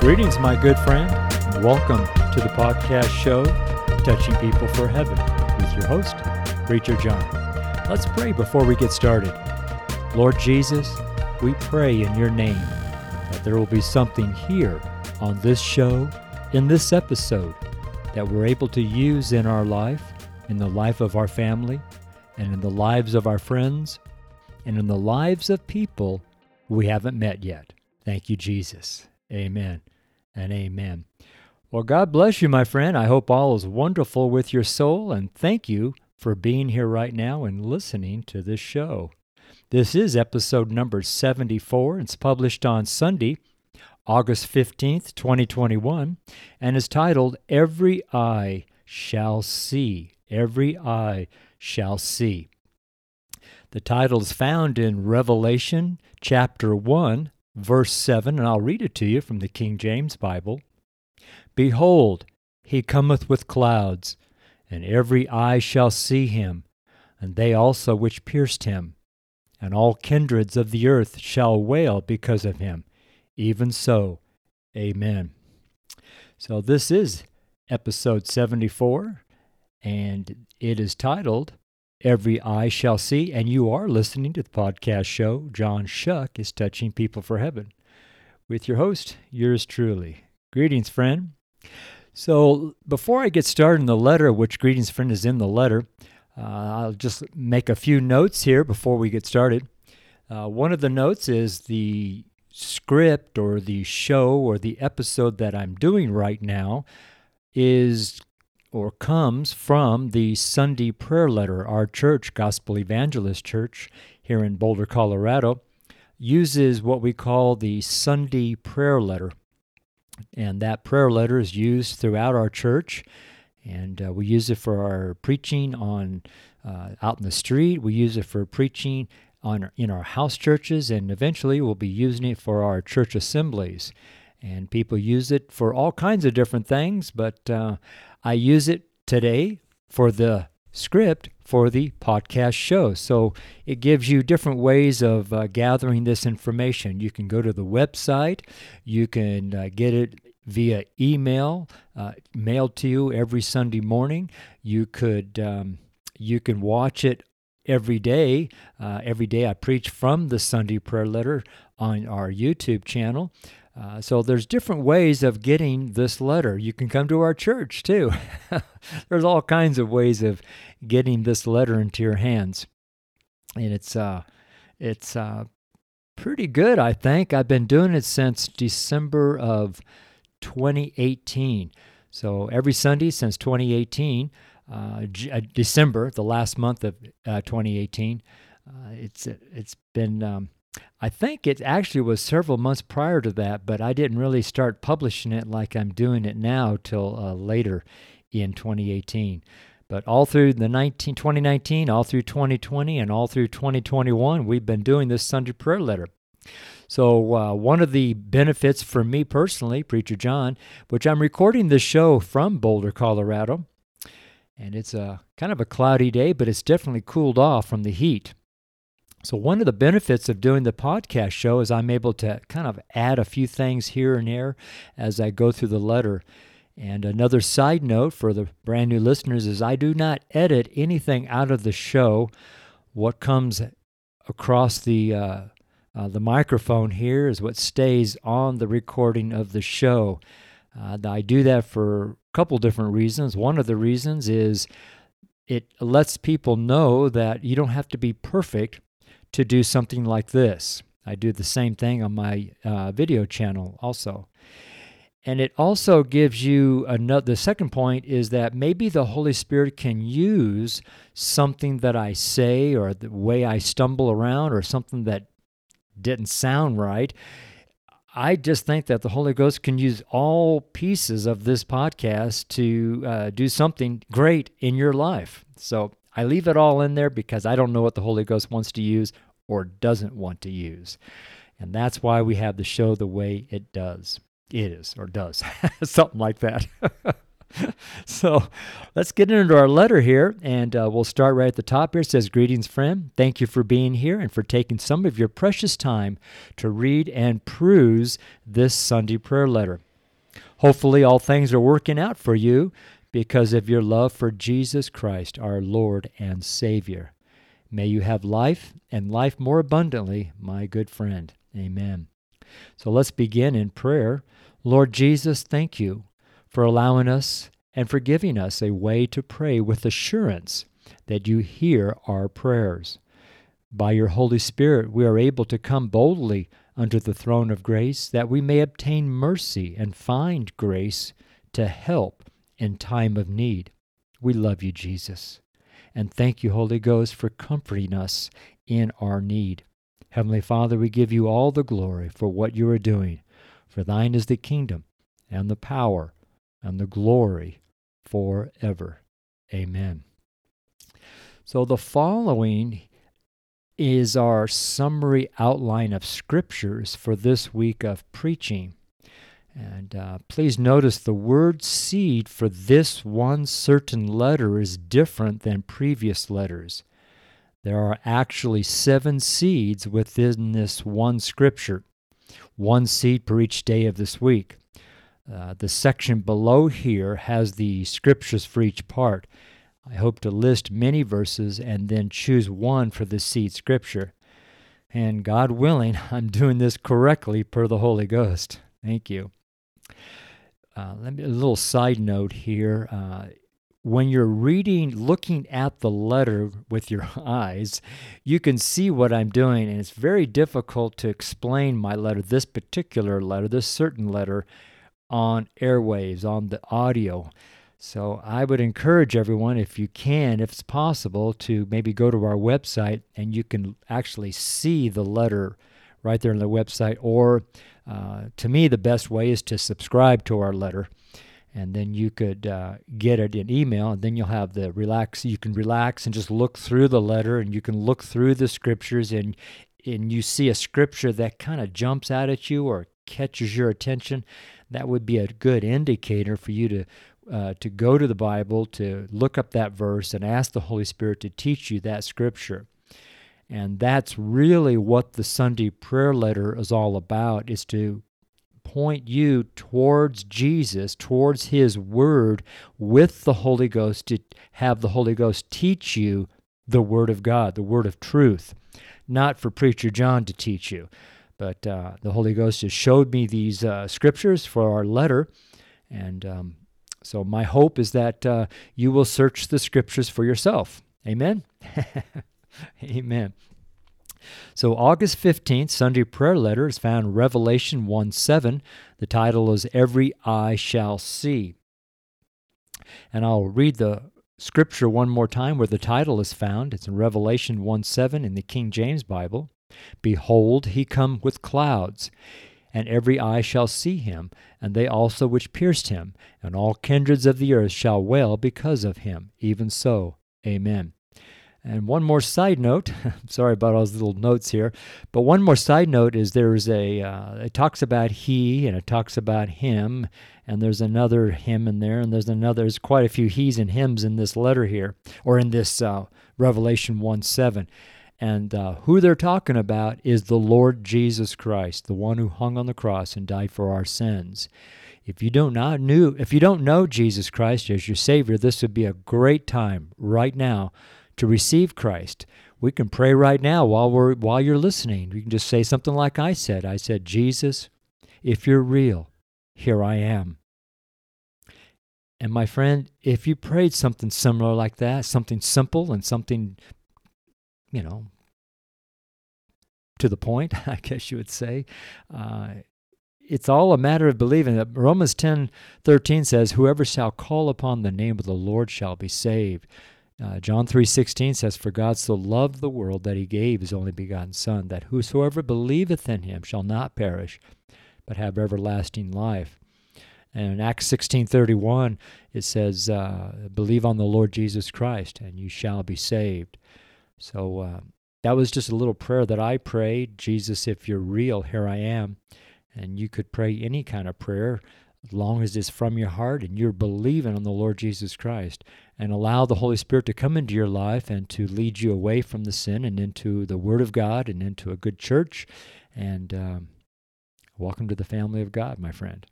Greetings, my good friend. And welcome to the podcast show, Touching People for Heaven, with your host, Preacher John. Let's pray before we get started. Lord Jesus, we pray in your name that there will be something here on this show, in this episode, that we're able to use in our life, in the life of our family, and in the lives of our friends, and in the lives of people we haven't met yet. Thank you, Jesus. Amen and amen. Well, God bless you, my friend. I hope all is wonderful with your soul, and thank you for being here right now and listening to this show. This is episode number 74. It's published on Sunday, August 15th, 2021, and is titled Every Eye Shall See. Every Eye Shall See. The title is found in Revelation chapter 1, verse 7, and I'll read it to you from the King James Bible. Behold, he cometh with clouds, and every eye shall see him, and they also which pierced him. And all kindreds of the earth shall wail because of him. Even so, Amen. So this is episode 74, and it is titled Every Eye Shall See, and you are listening to the podcast show John Choque is Touching People for Heaven with your host, yours truly. Greetings, friend. So, before I get started in the letter, which greetings, friend, is in the letter, uh, I'll just make a few notes here before we get started. Uh, one of the notes is the script or the show or the episode that I'm doing right now is or comes from the Sunday prayer letter. Our church, Gospel Evangelist Church, here in Boulder, Colorado, uses what we call the Sunday prayer letter. And that prayer letter is used throughout our church. And uh, we use it for our preaching on uh, out in the street. We use it for preaching on in our house churches, and eventually we'll be using it for our church assemblies. And people use it for all kinds of different things, but uh, I use it today for the script for the podcast show. So it gives you different ways of uh, gathering this information. You can go to the website, you can uh, get it via email, uh, mailed to you every Sunday morning. You could um, you can watch it every day. Uh, every day I preach from the Sunday prayer letter on our YouTube channel. Uh, so there's different ways of getting this letter. You can come to our church too. there's all kinds of ways of getting this letter into your hands, and it's uh, it's uh, pretty good. I think I've been doing it since December of 2018. So every Sunday since 2018, uh, G- uh, December, the last month of uh, 2018, uh, it's it's been um, I think it actually was several months prior to that, but I didn't really start publishing it like I'm doing it now till uh, later in 2018. But all through the 19, 2019, all through 2020, and all through 2021, we've been doing this Sunday prayer letter. So, uh, one of the benefits for me personally, Preacher John, which I'm recording this show from Boulder, Colorado, and it's a kind of a cloudy day, but it's definitely cooled off from the heat. So, one of the benefits of doing the podcast show is I'm able to kind of add a few things here and there as I go through the letter. And another side note for the brand new listeners is I do not edit anything out of the show. What comes across the uh, uh, the microphone here is what stays on the recording of the show. Uh, I do that for a couple different reasons. One of the reasons is it lets people know that you don't have to be perfect to do something like this. I do the same thing on my uh, video channel also. And it also gives you another, the second point is that maybe the Holy Spirit can use something that I say or the way I stumble around or something that didn't sound right. I just think that the Holy Ghost can use all pieces of this podcast to uh, do something great in your life. So I leave it all in there because I don't know what the Holy Ghost wants to use or doesn't want to use. And that's why we have the show the way it does. It is, or does, something like that. so let's get into our letter here, and uh, we'll start right at the top here. It says, Greetings, friend. Thank you for being here and for taking some of your precious time to read and peruse this Sunday prayer letter. Hopefully, all things are working out for you because of your love for Jesus Christ, our Lord and Savior. May you have life and life more abundantly, my good friend. Amen. So let's begin in prayer. Lord Jesus, thank you for allowing us and for giving us a way to pray with assurance that you hear our prayers. By your Holy Spirit, we are able to come boldly unto the throne of grace that we may obtain mercy and find grace to help in time of need. We love you, Jesus. And thank you, Holy Ghost, for comforting us in our need. Heavenly Father, we give you all the glory for what you are doing. For thine is the kingdom, and the power, and the glory forever. Amen. So the following is our summary outline of scriptures for this week of preaching. And uh, please notice the word seed for this one certain letter is different than previous letters. There are actually seven seeds within this one scripture, one seed per each day of this week. Uh, the section below here has the scriptures for each part. I hope to list many verses and then choose one for the seed scripture. And God willing, I'm doing this correctly per the Holy Ghost. Thank you. Uh, let me a little side note here. Uh, when you're reading, looking at the letter with your eyes, you can see what I'm doing, and it's very difficult to explain my letter, this particular letter, this certain letter, on airwaves, on the audio. So I would encourage everyone, if you can, if it's possible, to maybe go to our website and you can actually see the letter right there on the website. Or uh, to me, the best way is to subscribe to our letter. And then you could uh, get it in email, and then you'll have the relax. You can relax and just look through the letter, and you can look through the scriptures, and and you see a scripture that kind of jumps out at you or catches your attention. That would be a good indicator for you to uh, to go to the Bible, to look up that verse, and ask the Holy Spirit to teach you that scripture. And that's really what the Sunday prayer letter is all about is to point you towards Jesus, towards his word with the Holy Ghost to have the Holy Ghost teach you the word of God, the word of truth. Not for preacher John to teach you, but uh, the Holy Ghost has showed me these uh, scriptures for our letter, and um, so my hope is that uh, you will search the scriptures for yourself. Amen. Amen. So, August 15th, Sunday prayer letter is found Revelation 1 7. The title is Every Eye Shall See. And I'll read the scripture one more time where the title is found. It's in Revelation 1 7 in the King James Bible. Behold, he come with clouds, and every eye shall see him, and they also which pierced him, and all kindreds of the earth shall wail because of him. Even so, Amen. And one more side note, sorry about all those little notes here, but one more side note is there's a, uh, it talks about he and it talks about him, and there's another him in there, and there's another, there's quite a few he's and hims in this letter here, or in this uh, Revelation 1 7. And uh, who they're talking about is the Lord Jesus Christ, the one who hung on the cross and died for our sins. If you don't not knew, if you don't know Jesus Christ as your Savior, this would be a great time right now to receive Christ. We can pray right now while we're while you're listening. You can just say something like I said. I said, Jesus, if you're real, here I am. And my friend, if you prayed something similar like that, something simple and something, you know, to the point, I guess you would say, uh, it's all a matter of believing. that Romans ten thirteen says, Whoever shall call upon the name of the Lord shall be saved. Uh, John 3:16 says for God so loved the world that he gave his only begotten son that whosoever believeth in him shall not perish but have everlasting life. And in Acts 16:31 it says uh, believe on the Lord Jesus Christ and you shall be saved. So uh, that was just a little prayer that I prayed, Jesus if you're real here I am. And you could pray any kind of prayer as long as it's from your heart and you're believing on the Lord Jesus Christ, and allow the Holy Spirit to come into your life and to lead you away from the sin and into the Word of God and into a good church. And um, welcome to the family of God, my friend.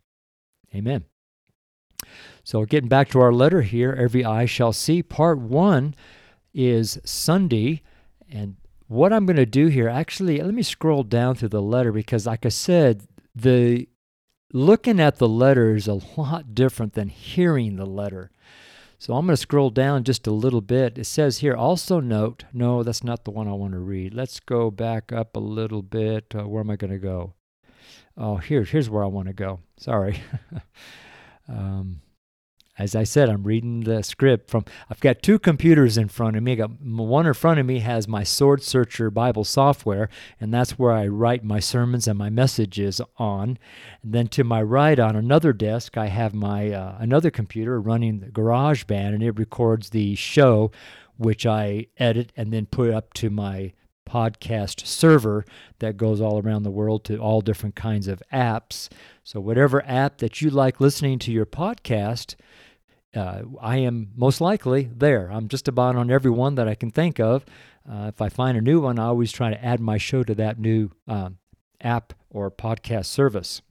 Amen. So, getting back to our letter here, Every Eye Shall See, part one is Sunday. And what I'm going to do here, actually, let me scroll down through the letter because, like I said, the looking at the letter is a lot different than hearing the letter. So I'm going to scroll down just a little bit. It says here, also note, no, that's not the one I want to read. Let's go back up a little bit. Uh, where am I going to go? Oh, here, here's where I want to go. Sorry. um, as I said, I'm reading the script from. I've got two computers in front of me. Got one in front of me has my SwordSearcher Bible software, and that's where I write my sermons and my messages on. And then to my right, on another desk, I have my uh, another computer running the GarageBand, and it records the show, which I edit and then put up to my podcast server that goes all around the world to all different kinds of apps. So whatever app that you like listening to your podcast uh, I am most likely there. I'm just about on every one that I can think of. Uh, if I find a new one, I always try to add my show to that new um, app or podcast service.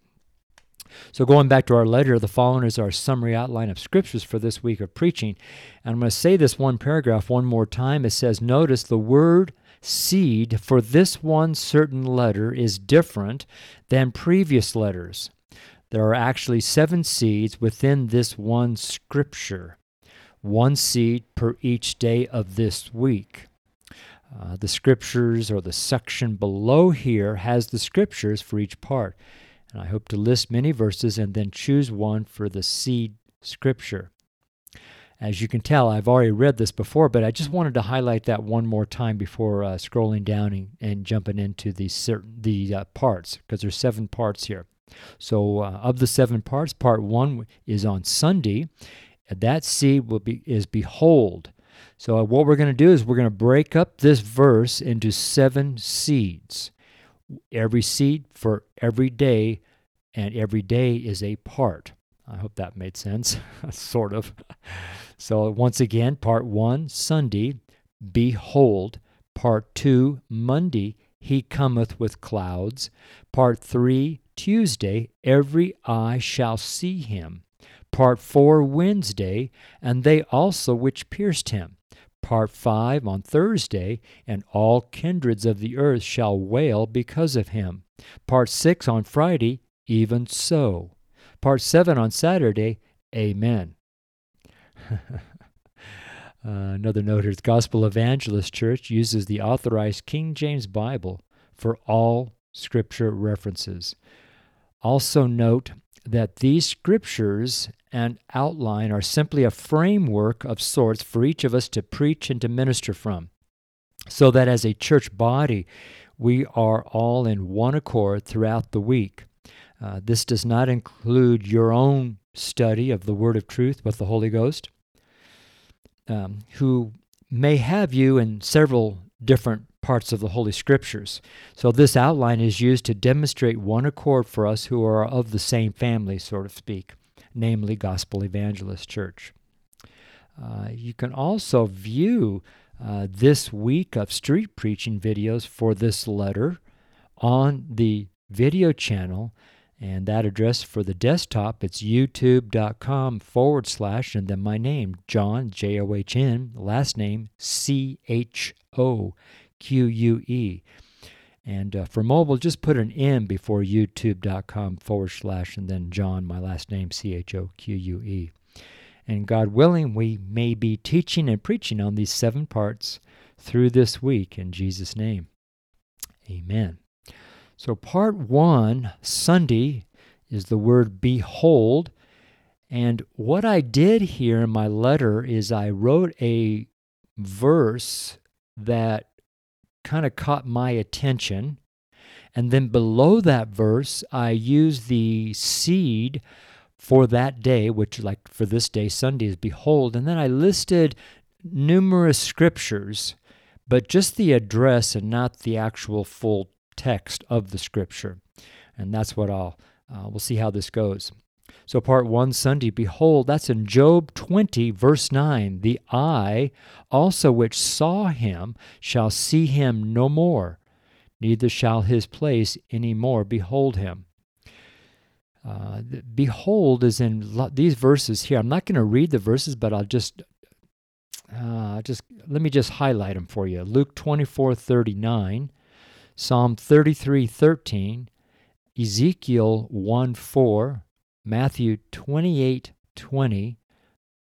So, going back to our letter, the following is our summary outline of scriptures for this week of preaching. And I'm going to say this one paragraph one more time. It says, Notice the word seed for this one certain letter is different than previous letters. There are actually seven seeds within this one scripture, one seed per each day of this week. Uh, the scriptures or the section below here has the scriptures for each part. And I hope to list many verses and then choose one for the seed scripture. As you can tell, I've already read this before, but I just wanted to highlight that one more time before uh, scrolling down and, and, jumping into the certain the uh, parts, because there's seven parts here. So, uh, of the seven parts, part one is on Sunday. That seed will be is behold. So, uh, what we're going to do is we're going to break up this verse into seven seeds. Every seed for every day, and every day is a part. I hope that made sense, sort of. So, once again, part one, Sunday, behold. Part two, Monday, he cometh with clouds. Part three, Tuesday, every eye shall see him. Part 4, Wednesday, and they also which pierced him. Part 5 on Thursday, and all kindreds of the earth shall wail because of him. Part 6 on Friday, even so. Part 7 on Saturday, Amen. uh, another note here Gospel Evangelist Church uses the authorized King James Bible for all scripture references. Also, note that these scriptures and outline are simply a framework of sorts for each of us to preach and to minister from, so that as a church body, we are all in one accord throughout the week. Uh, this does not include your own study of the Word of Truth with the Holy Ghost, um, who may have you in several different parts of the Holy Scriptures. So, this outline is used to demonstrate one accord for us who are of the same family, so to speak, namely Gospel Evangelist Church. Uh, you can also view uh, this week of street preaching videos for this letter on the video channel. And that address for the desktop, it's youtube.com forward slash, and then my name, John, J O H N, last name, C H O Q U E. And uh, for mobile, just put an M before youtube.com forward slash and then John, my last name, C H O Q U E. And God willing, we may be teaching and preaching on these seven parts through this week in Jesus' name. Amen. So, part one, Sunday, is the word behold. And what I did here in my letter is I wrote a verse that kind of caught my attention. And then below that verse, I used the seed for that day, which, like for this day, Sunday, is behold. And then I listed numerous scriptures, but just the address and not the actual full text of the scripture. And that's what I'll, uh, we'll see how this goes. So, part one, Sunday, behold, that's in Job 20, verse 9. The eye also which saw him shall see him no more, neither shall his place any more behold him. Uh, behold is in lo- these verses here. I'm not going to read the verses, but I'll just uh, just let me just highlight them for you. Luke 24:39, Psalm 33:13, Ezekiel 1:4, Matthew 28:20,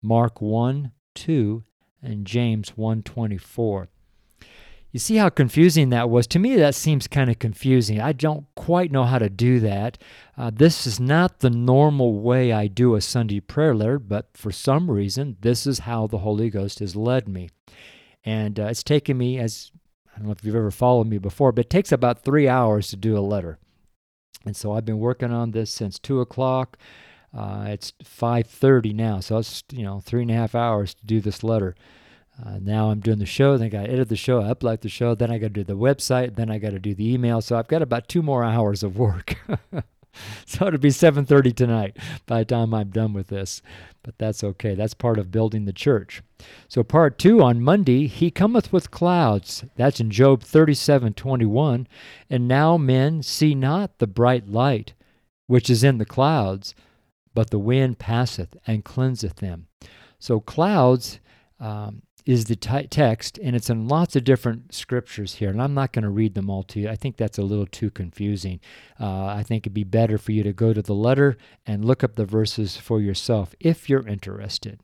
Mark 1:2, and James 1:24. You see how confusing that was? To me, that seems kind of confusing. I don't quite know how to do that. Uh, this is not the normal way I do a Sunday prayer letter, but for some reason, this is how the Holy Ghost has led me. And uh, it's taken me, as I don't know if you've ever followed me before, but it takes about three hours to do a letter. And so I've been working on this since 2 o'clock. Uh, it's 5.30 now, so it's, you know, three and a half hours to do this letter. Uh, now I'm doing the show, then I got to edit the show, I upload the show, then I got to do the website, then I got to do the email. So I've got about two more hours of work. so it'll be 7:30 tonight by the time I'm done with this. But that's okay. That's part of building the church. So part 2 on Monday, he cometh with clouds. That's in Job 37:21, and now men see not the bright light which is in the clouds, but the wind passeth and cleanseth them. So clouds um, is the t- text, and it's in lots of different scriptures here. And I'm not going to read them all to you. I think that's a little too confusing. Uh, I think it'd be better for you to go to the letter and look up the verses for yourself if you're interested.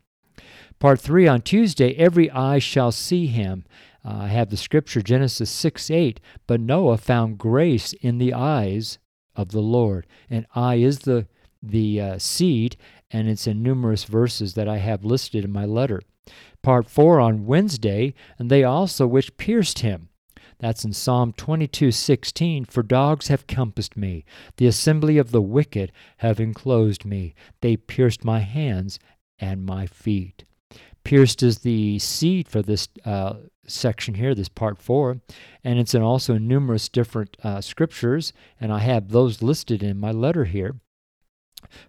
Part three on Tuesday, every eye shall see him. Uh, I have the scripture, Genesis 6 8. But Noah found grace in the eyes of the Lord. And eye is the, the uh, seed, and it's in numerous verses that I have listed in my letter part 4 on Wednesday, and they also which pierced him. That's in Psalm 22:16, for dogs have compassed me, the assembly of the wicked have enclosed me. They pierced my hands and my feet. Pierced is the seed for this uh, section here, this part four, and it's in also numerous different uh, scriptures, and I have those listed in my letter here.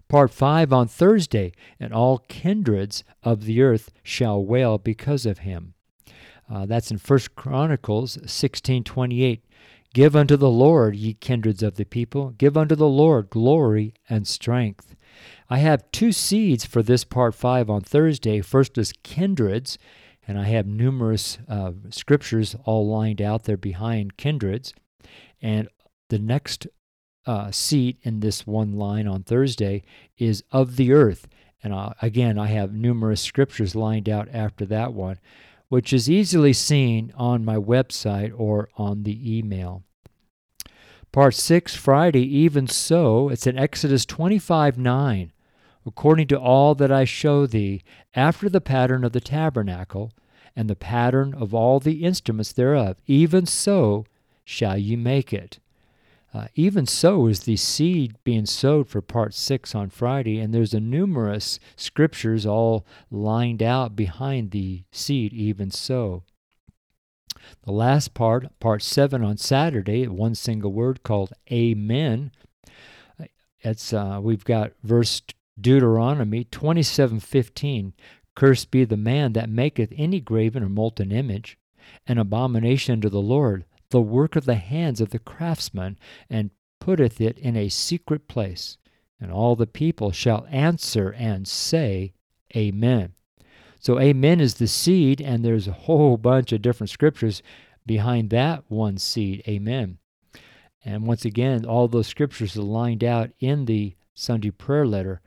Part 5 on Thursday, and all kindreds of the earth shall wail because of him. Uh, that's in First Chronicles 16:28. Give unto the Lord, ye kindreds of the people, give unto the Lord glory and strength. I have two seeds for this part 5 on Thursday. First is kindreds, and I have numerous uh, scriptures all lined out there behind kindreds. And the next uh, seat in this one line on Thursday is of the earth. And uh, again, I have numerous scriptures lined out after that one, which is easily seen on my website or on the email. Part 6, Friday, even so, it's in Exodus 25 9. According to all that I show thee, after the pattern of the tabernacle, and the pattern of all the instruments thereof, even so shall ye make it. Uh, even so is the seed being sowed for part six on Friday, and there's a numerous scriptures all lined out behind the seed, even so. The last part, part seven on Saturday, one single word called Amen. It's uh, we've got verse Deuteronomy twenty seven fifteen. Cursed be the man that maketh any graven or molten image, an abomination to the Lord the work of the hands of the craftsman, and putteth it in a secret place. And all the people shall answer and say, Amen. So, Amen is the seed, and there's a whole bunch of different scriptures behind that one seed. Amen. And once again, all those scriptures are lined out in the Sunday prayer letter.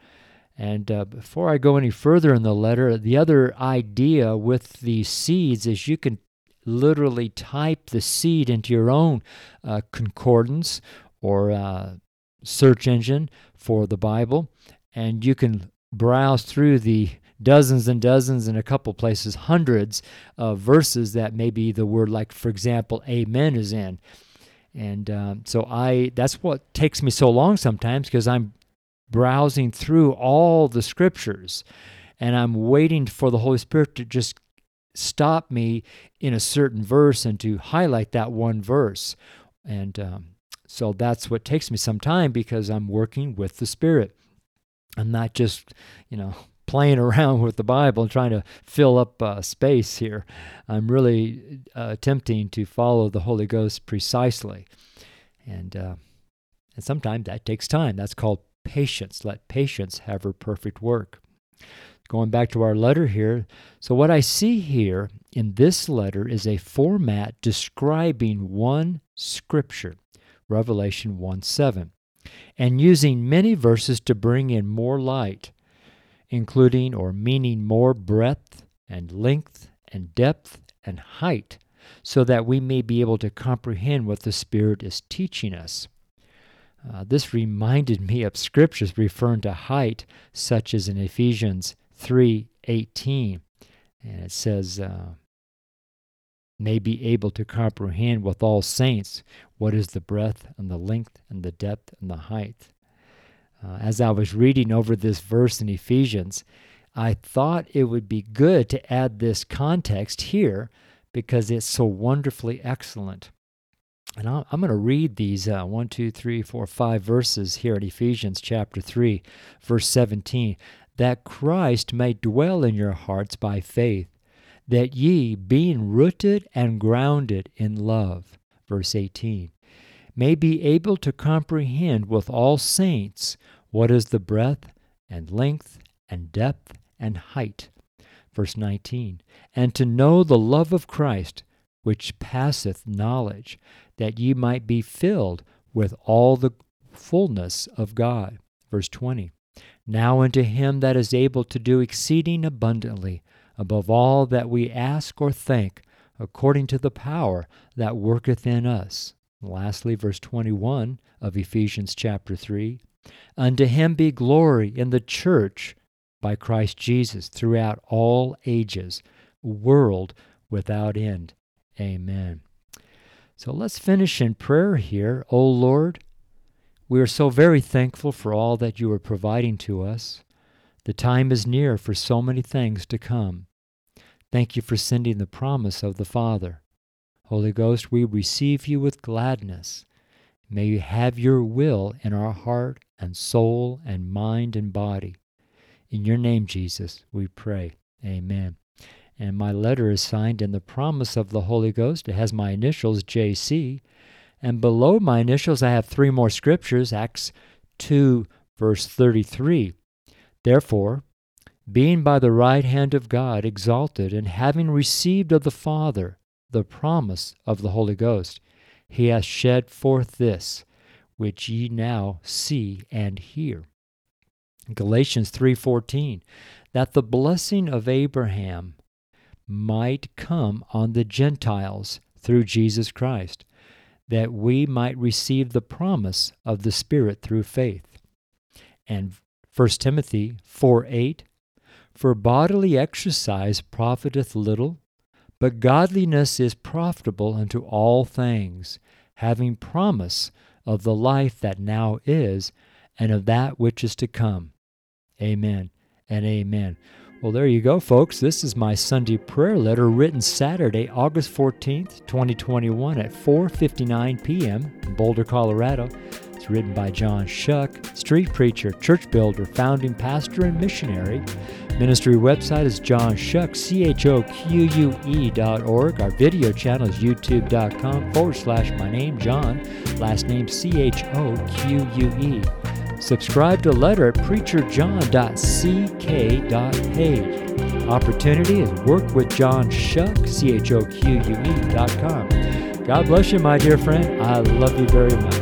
And uh, before I go any further in the letter, the other idea with the seeds is you can literally type the seed into your own uh, concordance or uh, search engine for the Bible, and you can browse through the dozens and dozens in a couple places, hundreds of verses that maybe the word, like for example, "amen" is in. And um, so I that's what takes me so long sometimes because I'm browsing through all the scriptures and I'm waiting for the Holy Spirit to just stop me in a certain verse and to highlight that one verse. And um, so that's what takes me some time because I'm working with the Spirit. I'm not just, you know, playing around with the Bible and trying to fill up uh, space here. I'm really uh, attempting to follow the Holy Ghost precisely. And, uh, and sometimes that takes time. That's called patience. Let patience have her perfect work. Going back to our letter here, so what I see here in this letter is a format describing one scripture, Revelation 1 7, and using many verses to bring in more light, including or meaning more breadth and length and depth and height, so that we may be able to comprehend what the Spirit is teaching us. Uh, this reminded me of scriptures referring to height, such as in Ephesians 3:18, and it says, uh, "May be able to comprehend with all saints what is the breadth and the length and the depth and the height." Uh, as I was reading over this verse in Ephesians, I thought it would be good to add this context here because it's so wonderfully excellent. And I'm going to read these uh, 1, 2, 3, 4, 5 verses here at Ephesians chapter 3, verse 17. That Christ may dwell in your hearts by faith, that ye, being rooted and grounded in love, verse 18, may be able to comprehend with all saints what is the breadth and length and depth and height. Verse 19, and to know the love of Christ, which passeth knowledge, that ye might be filled with all the fullness of God. Verse 20 Now unto him that is able to do exceeding abundantly above all that we ask or think, according to the power that worketh in us. lastly, verse 21 of Ephesians chapter 3 Unto him be glory in the church by Christ Jesus throughout all ages, world without end. Amen. So let's finish in prayer here. O Lord, we are so very thankful for all that you are providing to us. The time is near for so many things to come. Thank you for sending the promise of the Father. Holy Ghost, we receive you with gladness. May you have your will in our heart and soul and mind and body. In your name, Jesus, we pray. Amen and my letter is signed in the promise of the Holy Ghost. It has my initials, J.C. And below my initials, I have three more scriptures Acts 2, verse 33. Therefore, being by the right hand of God exalted, and having received of the Father the promise of the Holy Ghost, he hath shed forth this, which ye now see and hear. Galatians 3:14 that the blessing of Abraham might come on the Gentiles through Jesus Christ, that we might receive the promise of the Spirit through faith. And 1 Timothy 4 8 For bodily exercise profiteth little, but godliness is profitable unto all things, having promise of the life that now is and of that which is to come. Amen and amen. Well, there you go, folks. This is my Sunday prayer letter written Saturday, August 14th, 2021 at 4:59 p.m. in Boulder, Colorado. It's written by John Choque, street preacher, church builder, founding pastor, and missionary. Ministry website is johnchoque, C-H-O-Q-U-E dot org. Our video channel is youtube.com forward slash my name, John, last name C-H-O-Q-U-E. Subscribe to letter at preacherjohn.ck.page. Opportunity is work with John Choque. God bless you, my dear friend. I love you very much.